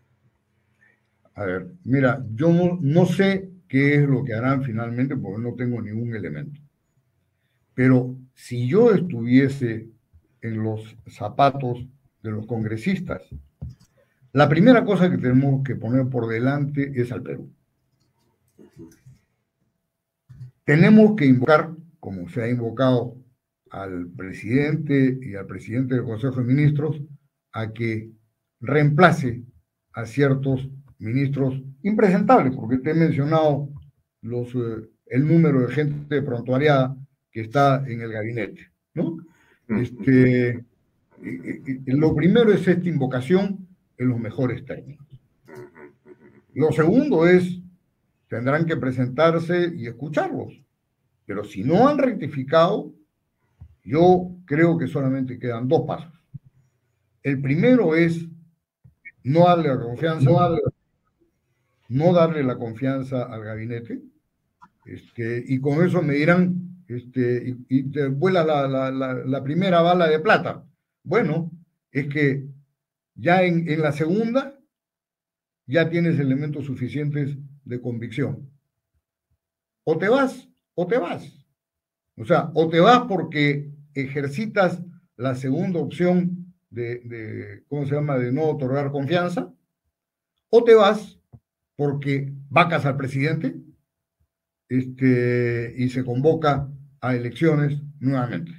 A ver, mira, yo no, sé qué es lo que harán finalmente porque no tengo ningún elemento. Pero si yo estuviese en los zapatos de los congresistas, la primera cosa que tenemos que poner por delante es al Perú. Tenemos que invocar, como se ha invocado al presidente y al presidente del Consejo de Ministros, a que reemplace a ciertos ministros impresentables, porque te he mencionado eh, el número de gente prontuariada que está en el gabinete. ¿no? Este, lo primero es esta invocación en los mejores términos. Lo segundo es, tendrán que presentarse y escucharlos. Pero si no han rectificado, yo creo que solamente quedan dos pasos. El primero es no darle la confianza, no darle, la confianza al gabinete, este, y con eso me dirán, este, y, te vuela la, la, primera bala de plata. Bueno, es que ya en, en la segunda ya tienes elementos suficientes de convicción. O te vas o te vas. O sea, o te vas porque ejercitas la segunda opción de, ¿cómo se llama?, de no otorgar confianza, o te vas porque vacas al presidente este, y se convoca a elecciones nuevamente.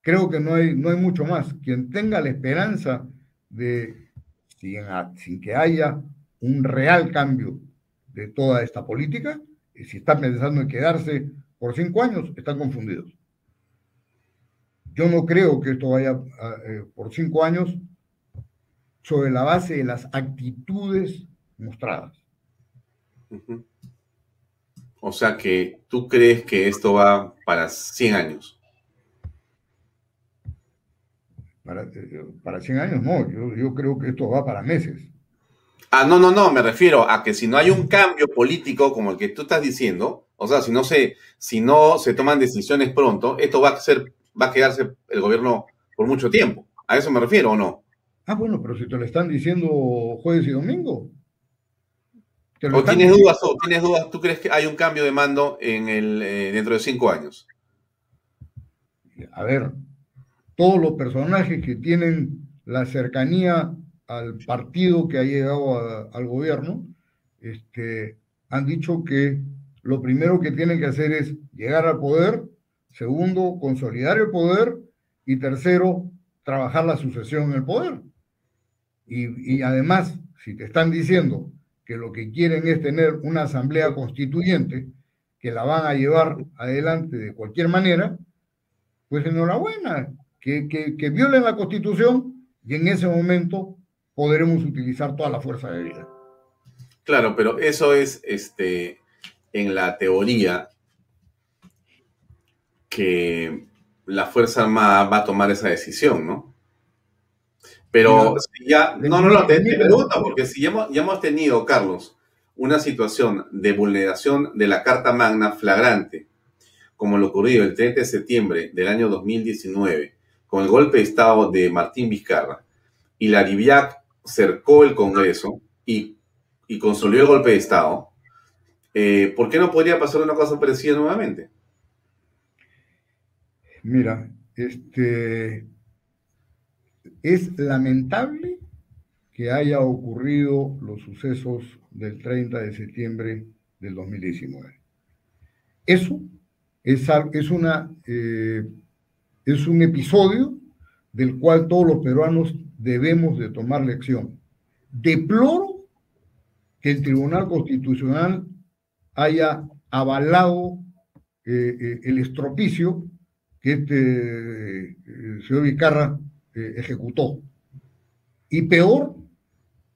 Creo que no hay, no hay mucho más. Quien tenga la esperanza de, sin, que haya un real cambio de toda esta política, y si está pensando en quedarse por cinco años, están confundidos. Yo no creo que esto vaya eh, por cinco años sobre la base de las actitudes mostradas. O sea que tú crees que esto va para 100 años. Para, eh, para 100 años no, yo, yo creo que esto va para meses. Ah, no, no, no, me refiero a que si no hay un cambio político como el que tú estás diciendo, o sea, si no se, si no se toman decisiones pronto, esto va a ser va a quedarse el gobierno por mucho tiempo. ¿A eso me refiero o no? Ah, bueno, pero si te lo están diciendo jueves y domingo. ¿O tienes dudas, o tienes dudas? ¿Tú crees que hay un cambio de mando en el, eh, dentro de cinco años? A ver, todos los personajes que tienen la cercanía al partido que ha llegado al gobierno, este, han dicho que lo primero que tienen que hacer es llegar al poder Segundo, consolidar el poder. Y tercero, trabajar la sucesión en el poder. Y, además, si te están diciendo que lo que quieren es tener una asamblea constituyente, que la van a llevar adelante de cualquier manera, pues enhorabuena, que que, que, violen la Constitución y en ese momento podremos utilizar toda la fuerza de vida. Claro, pero eso es este, en la teoría que la Fuerza Armada va a tomar esa decisión, ¿no? Pero ya, no, no, no, te, pregunto, porque si ya hemos, ya hemos tenido, Carlos, una situación de vulneración de la Carta Magna flagrante, como lo ocurrido el 30 de septiembre del año 2019, con el golpe de Estado de Martín Vizcarra, y la Libiac cercó el Congreso y, y consolidó el golpe de Estado, eh, ¿por qué no podría pasar una cosa parecida nuevamente? Mira, este es lamentable que haya ocurrido los sucesos del 30 de septiembre del 2019. Eso es, una, eh, es un episodio del cual todos los peruanos debemos de tomar lección. Deploro que el Tribunal Constitucional haya avalado eh, eh, el estropicio que este señor Vicarra ejecutó. Y peor,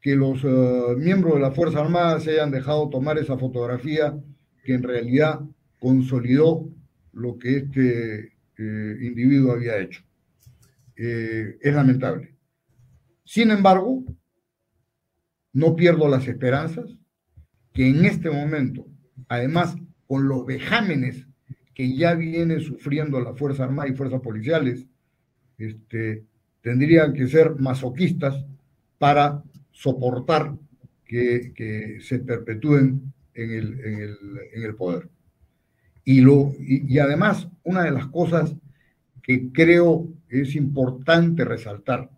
que los eh, miembros de la Fuerza Armada se hayan dejado tomar esa fotografía que en realidad consolidó lo que este eh, individuo había hecho. Eh, es lamentable. Sin embargo, no pierdo las esperanzas que en este momento, además con los vejámenes que ya viene sufriendo la Fuerza Armada y Fuerzas Policiales, este, tendrían que ser masoquistas para soportar que, se perpetúen en el, poder. Y, lo, y, además, una de las cosas que creo es importante resaltar,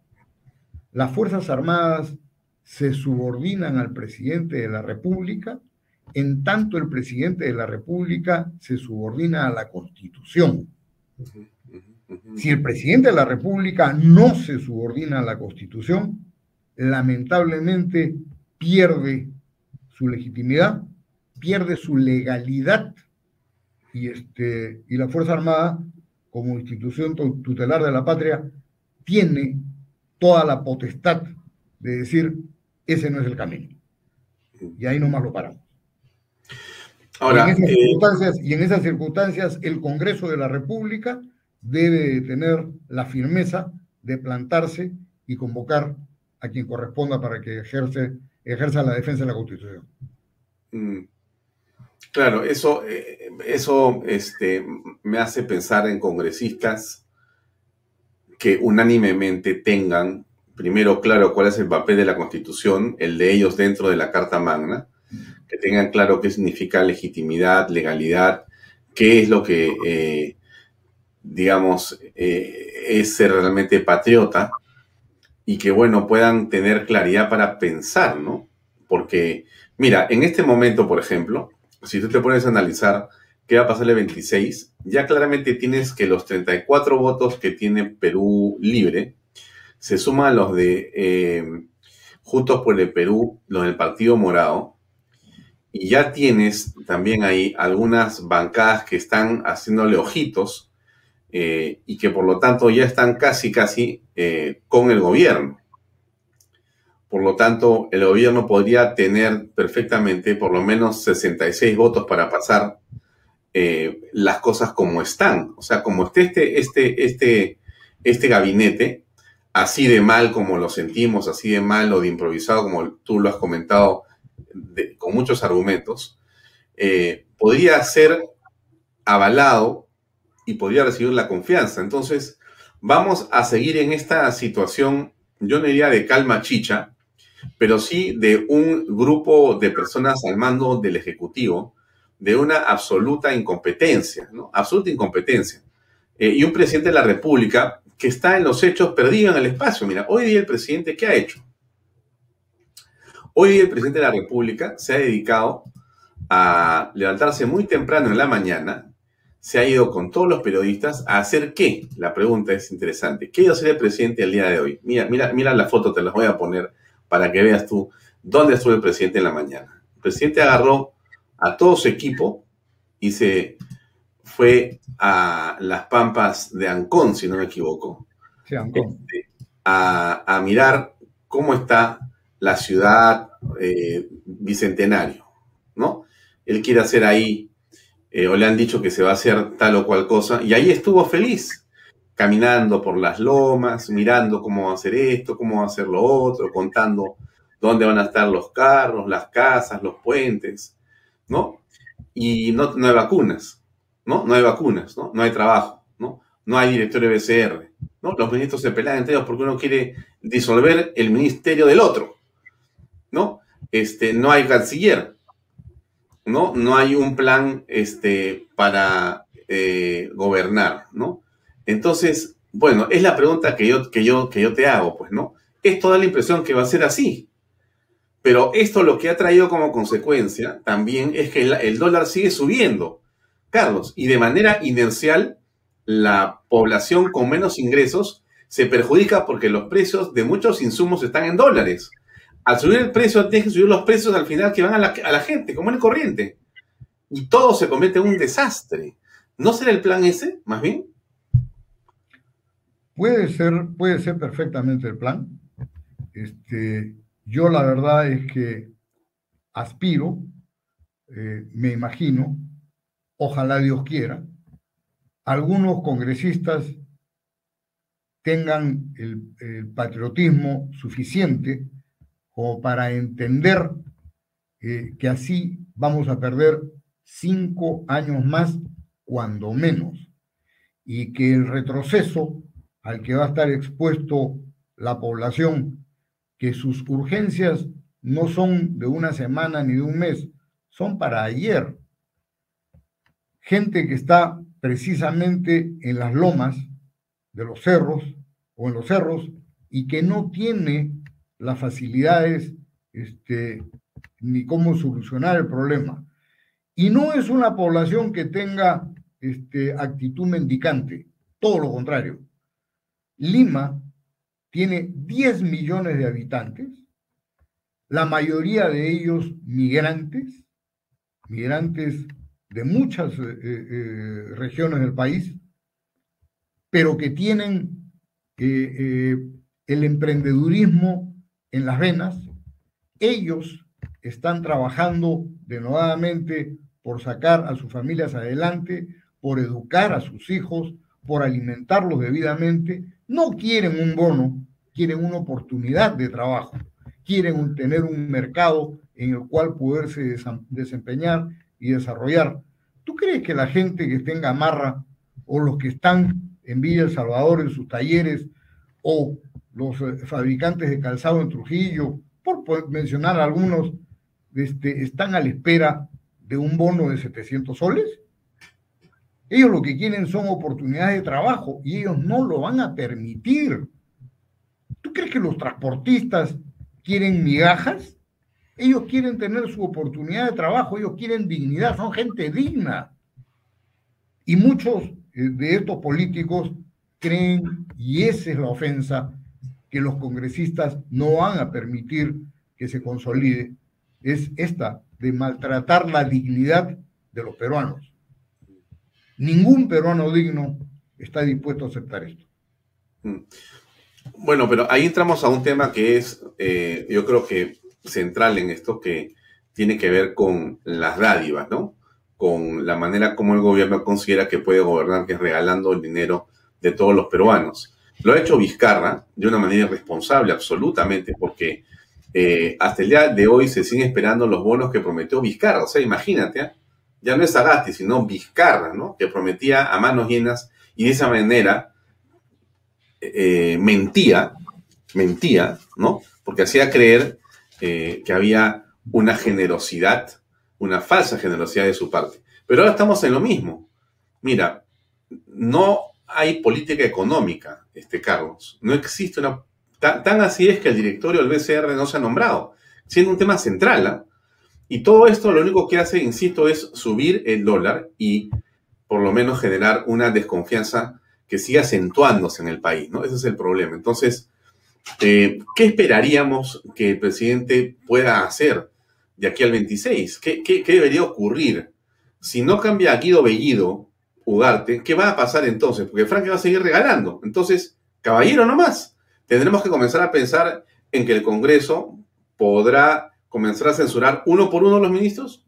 las Fuerzas Armadas se subordinan al presidente de la República, en tanto el presidente de la República se subordina a la Constitución. Si el presidente de la República no se subordina a la Constitución, lamentablemente pierde su legitimidad, pierde su legalidad y, este, y la Fuerza Armada, como institución tutelar de la patria, tiene toda la potestad de decir, ese no es el camino. Y ahí nomás lo paramos. Ahora, y, en esas eh, circunstancias, y en esas circunstancias el Congreso de la República debe tener la firmeza de plantarse y convocar a quien corresponda para que ejerza la defensa de la Constitución. Mm. Claro, eso, eh, eso este, me hace pensar en congresistas que unánimemente tengan, primero, claro, cuál es el papel de la Constitución, el de ellos dentro de la Carta Magna, que tengan claro qué significa legitimidad, legalidad, qué es lo que, eh, digamos, eh, es ser realmente patriota y que, bueno, puedan tener claridad para pensar, ¿no? Porque, mira, en este momento, por ejemplo, si tú te pones a analizar qué va a pasar el 26, ya claramente tienes que los 34 votos que tiene Perú libre se suman a los de eh, Juntos por el Perú, los del Partido Morado, y ya tienes también ahí algunas bancadas que están haciéndole ojitos eh, y que por lo tanto ya están casi, casi eh, con el gobierno. Por lo tanto, el gobierno podría tener perfectamente por lo menos 66 votos para pasar eh, las cosas como están. O sea, como esté este, este, este, este gabinete, así de mal como lo sentimos, así de mal o de improvisado como tú lo has comentado con muchos argumentos, podría ser avalado y podría recibir la confianza. Entonces, vamos a seguir en esta situación, yo no diría de calma chicha, pero sí de un grupo de personas al mando del Ejecutivo, de una absoluta incompetencia, ¿no? Absoluta incompetencia. Eh, y un presidente de la República que está en los hechos perdido en el espacio. Mira, hoy día el presidente, ¿qué ha hecho? Hoy día el presidente de la República se ha dedicado a levantarse muy temprano en la mañana se ha ido con todos los periodistas a hacer qué? La pregunta es interesante. ¿Qué iba a hacer el presidente el día de hoy? Mira, mira, mira la foto, te las voy a poner para que veas tú dónde estuvo el presidente en la mañana. El presidente agarró a todo su equipo y se fue a las pampas de Ancón, si no me equivoco, este, a, mirar cómo está la ciudad eh, bicentenario, ¿no? Él quiere hacer ahí, eh, o le han dicho que se va a hacer tal o cual cosa, y ahí estuvo feliz, caminando por las lomas, mirando cómo va a hacer esto, cómo va a hacer lo otro, contando dónde van a estar los carros, las casas, los puentes, ¿no? Y no, no hay vacunas, ¿no? No hay vacunas, ¿no? No hay trabajo, ¿no? No hay directorio de BCR, ¿no? Los ministros se pelean entre ellos porque uno quiere disolver el ministerio del otro, ¿no? Este, no hay canciller, ¿no? No hay un plan este, para eh, gobernar, ¿no? Entonces, bueno, es la pregunta que yo, que, yo, que yo te hago, pues, ¿no? Esto da la impresión que va a ser así. Pero esto lo que ha traído como consecuencia también es que el, dólar sigue subiendo, Carlos, y de manera inercial la población con menos ingresos se perjudica porque los precios de muchos insumos están en dólares. Al subir el precio, tienes que subir los precios al final que van a la, a la gente, como en corriente. Y todo se convierte en un desastre. ¿No será el plan ese, más bien? Puede ser, puede ser perfectamente el plan. Este, yo la verdad es que aspiro, eh, me imagino, ojalá Dios quiera, algunos congresistas tengan el, patriotismo suficiente como para entender eh, que así vamos a perder cinco años más, cuando menos, y que el retroceso al que va a estar expuesto la población, que sus urgencias no son de una semana ni de un mes, son para ayer. Gente que está precisamente en las lomas de los cerros o en los cerros y que no tiene las facilidades este, ni cómo solucionar el problema. Y no es una población que tenga este, actitud mendicante, todo lo contrario. Lima tiene 10 millones de habitantes, la mayoría de ellos migrantes, migrantes de muchas eh, eh, regiones del país, pero que tienen eh, el emprendedurismo en las venas. Ellos están trabajando denodadamente por sacar a sus familias adelante, por educar a sus hijos, por alimentarlos debidamente, no quieren un bono, quieren una oportunidad de trabajo, quieren tener un mercado en el cual poderse desempeñar y desarrollar. ¿Tú crees que la gente que esté en Gamarra o los que están en Villa El Salvador en sus talleres o los eh, fabricantes de calzado en Trujillo, por mencionar algunos, este, están a la espera de un bono de 700 soles? Ellos lo que quieren son oportunidades de trabajo y ellos no lo van a permitir. ¿Tú crees que los transportistas quieren migajas? Ellos quieren tener su oportunidad de trabajo, ellos quieren dignidad, son gente digna. Y muchos eh, de estos políticos creen, y esa es la ofensa, que los congresistas no van a permitir que se consolide, es esta de maltratar la dignidad de los peruanos. Ningún peruano digno está dispuesto a aceptar esto. Mm. Bueno, pero ahí entramos a un tema que es, eh, yo creo que central en esto, que tiene que ver con las dádivas, ¿no? Con la manera como el gobierno considera que puede gobernar, que es regalando el dinero de todos los peruanos. Lo ha hecho Vizcarra de una manera irresponsable, absolutamente, porque eh, hasta el día de hoy se siguen esperando los bonos que prometió Vizcarra. O sea, imagínate, ¿eh? ya no es Agasti, sino Vizcarra, ¿no? Que prometía a manos llenas y de esa manera eh, mentía, mentía, ¿no? Porque hacía creer que había una generosidad, una falsa generosidad de su parte. Pero ahora estamos en lo mismo. Mira, no hay política económica, este Carlos. No existe una... Tan, así es que el directorio del BCR no se ha nombrado, siendo un tema central. ¿ah? Y todo esto lo único que hace, insisto, es subir el dólar y por lo menos generar una desconfianza que siga acentuándose en el país, ¿no? Ese es el problema. Entonces, eh, ¿qué esperaríamos que el presidente pueda hacer de aquí al 26? ¿Qué, debería ocurrir? Si no cambia Guido Bellido, Ugarte, ¿qué va a pasar entonces? Porque Frank va a seguir regalando. Entonces, caballero nomás. Tendremos que comenzar a pensar en que el Congreso podrá comenzar a censurar uno por uno a los ministros.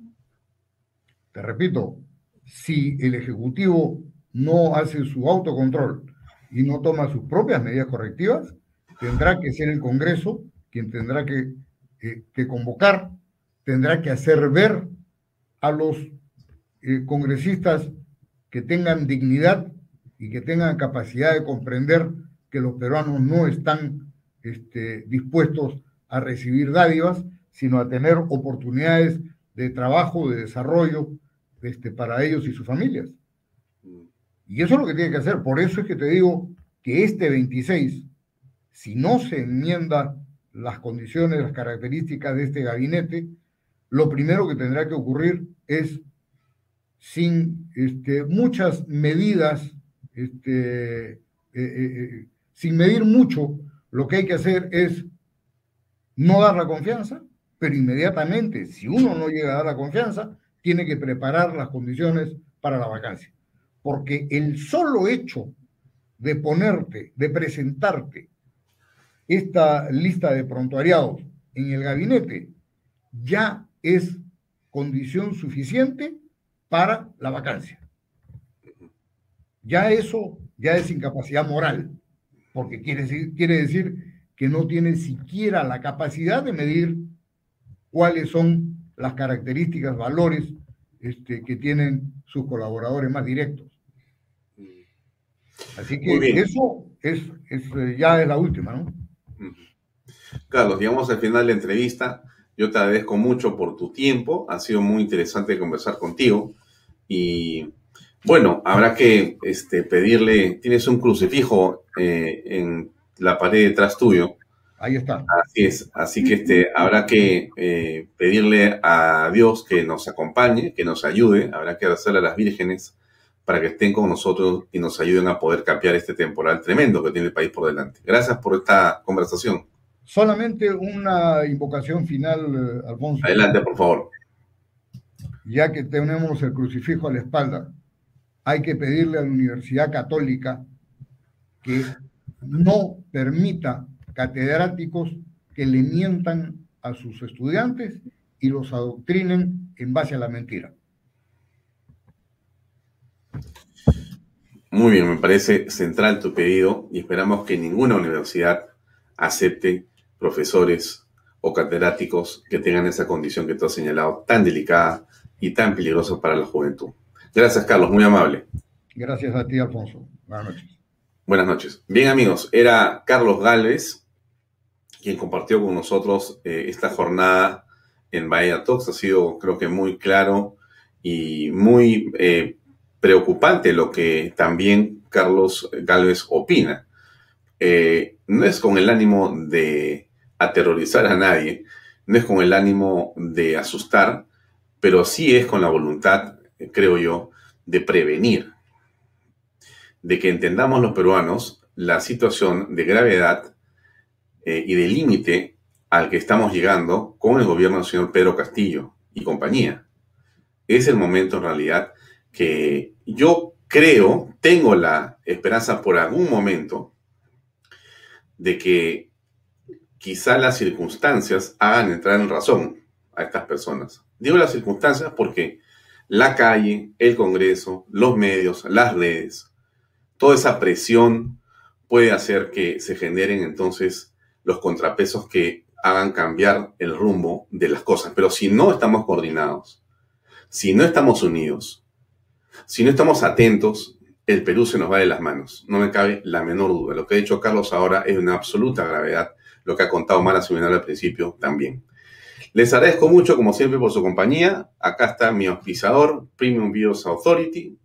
Te repito, si el Ejecutivo no hace su autocontrol y no toma sus propias medidas correctivas, tendrá que ser el Congreso quien tendrá que, eh, que convocar, tendrá que hacer ver a los eh, congresistas que tengan dignidad y que tengan capacidad de comprender que los peruanos no están este, dispuestos a recibir dádivas, sino a tener oportunidades de trabajo, de desarrollo este, para ellos y sus familias. Y eso es lo que tiene que hacer. Por eso es que te digo que este 26, si no se enmienda las condiciones, las características de este gabinete, lo primero que tendrá que ocurrir es, sin este, muchas medidas, este, eh, eh, eh, sin medir mucho, lo que hay que hacer es no dar la confianza, pero inmediatamente, si uno no llega a dar la confianza, tiene que preparar las condiciones para la vacancia. Porque el solo hecho de ponerte, de presentarte esta lista de prontuariados en el gabinete, ya es condición suficiente para la vacancia. Ya eso ya es incapacidad moral, porque quiere decir, quiere decir que no tiene siquiera la capacidad de medir cuáles son las características, valores este, que tienen sus colaboradores más directos. Así que eso es, eh, ya es la última, ¿no? Carlos, llegamos al final de la entrevista. Yo te agradezco mucho por tu tiempo. Ha sido muy interesante conversar contigo. Y bueno, habrá que este, pedirle, tienes un crucifijo eh, en la pared detrás tuyo. Ahí está. Así es. Así que este, habrá que eh, pedirle a Dios que nos acompañe, que nos ayude. Habrá que hacerle a las vírgenes para que estén con nosotros y nos ayuden a poder cambiar este temporal tremendo que tiene el país por delante. Gracias por esta conversación. Solamente una invocación final, eh, Alfonso. Adelante, por favor. Ya que tenemos el crucifijo a la espalda, hay que pedirle a la Universidad Católica que no permita catedráticos que le mientan a sus estudiantes y los adoctrinen en base a la mentira. Muy bien, me parece central tu pedido y esperamos que ninguna universidad acepte profesores o catedráticos que tengan esa condición que tú has señalado tan delicada y tan peligrosa para la juventud. Gracias, Carlos, muy amable. Gracias a ti, Alfonso. Buenas noches. Buenas noches. Bien, amigos, era Carlos Galvez quien compartió con nosotros eh, esta jornada en Bahía Talks. Ha sido, creo que, muy claro y muy eh, preocupante lo que también Carlos Galvez opina. Eh, no es con el ánimo de aterrorizar a nadie, no es con el ánimo de asustar, pero sí es con la voluntad, creo yo, de prevenir, de que entendamos los peruanos la situación de gravedad eh, y de límite al que estamos llegando con el gobierno del señor Pedro Castillo y compañía. Es el momento en realidad que yo creo, tengo la esperanza por algún momento de que quizá las circunstancias hagan entrar en razón a estas personas. Digo las circunstancias porque la calle, el Congreso, los medios, las redes, toda esa presión puede hacer que se generen entonces los contrapesos que hagan cambiar el rumbo de las cosas. Pero si no estamos coordinados, si no estamos unidos, si no estamos atentos, el Perú se nos va de las manos. No me cabe la menor duda. Lo que ha dicho Carlos ahora es de una absoluta gravedad. Lo que ha contado Mara Seminario al principio también. Les agradezco mucho, como siempre, por su compañía. Acá está mi auspiciador, Premium Bios Authority,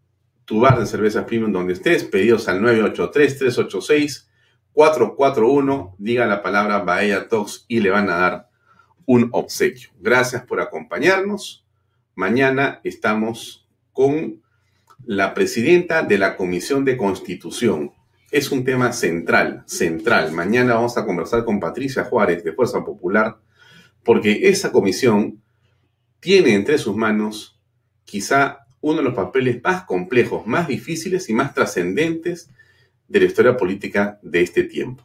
tu bar de cervezas premium donde estés. Pedidos al 983 386 441, diga la palabra Bahía Talks y le van a dar un obsequio. Gracias por acompañarnos. Mañana estamos con la presidenta de la Comisión de Constitución. Es un tema central, central. Mañana vamos a conversar con Patricia Juárez de Fuerza Popular, porque esa comisión tiene entre sus manos quizá uno de los papeles más complejos, más difíciles y más trascendentes de la historia política de este tiempo.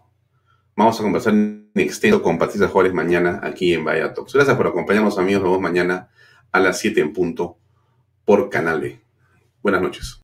Vamos a conversar en extenso con Patricia Juárez mañana aquí en Vaya Talks. Gracias por acompañarnos, amigos. Nos vemos mañana a las 7 en punto por Canal. Buenas noches.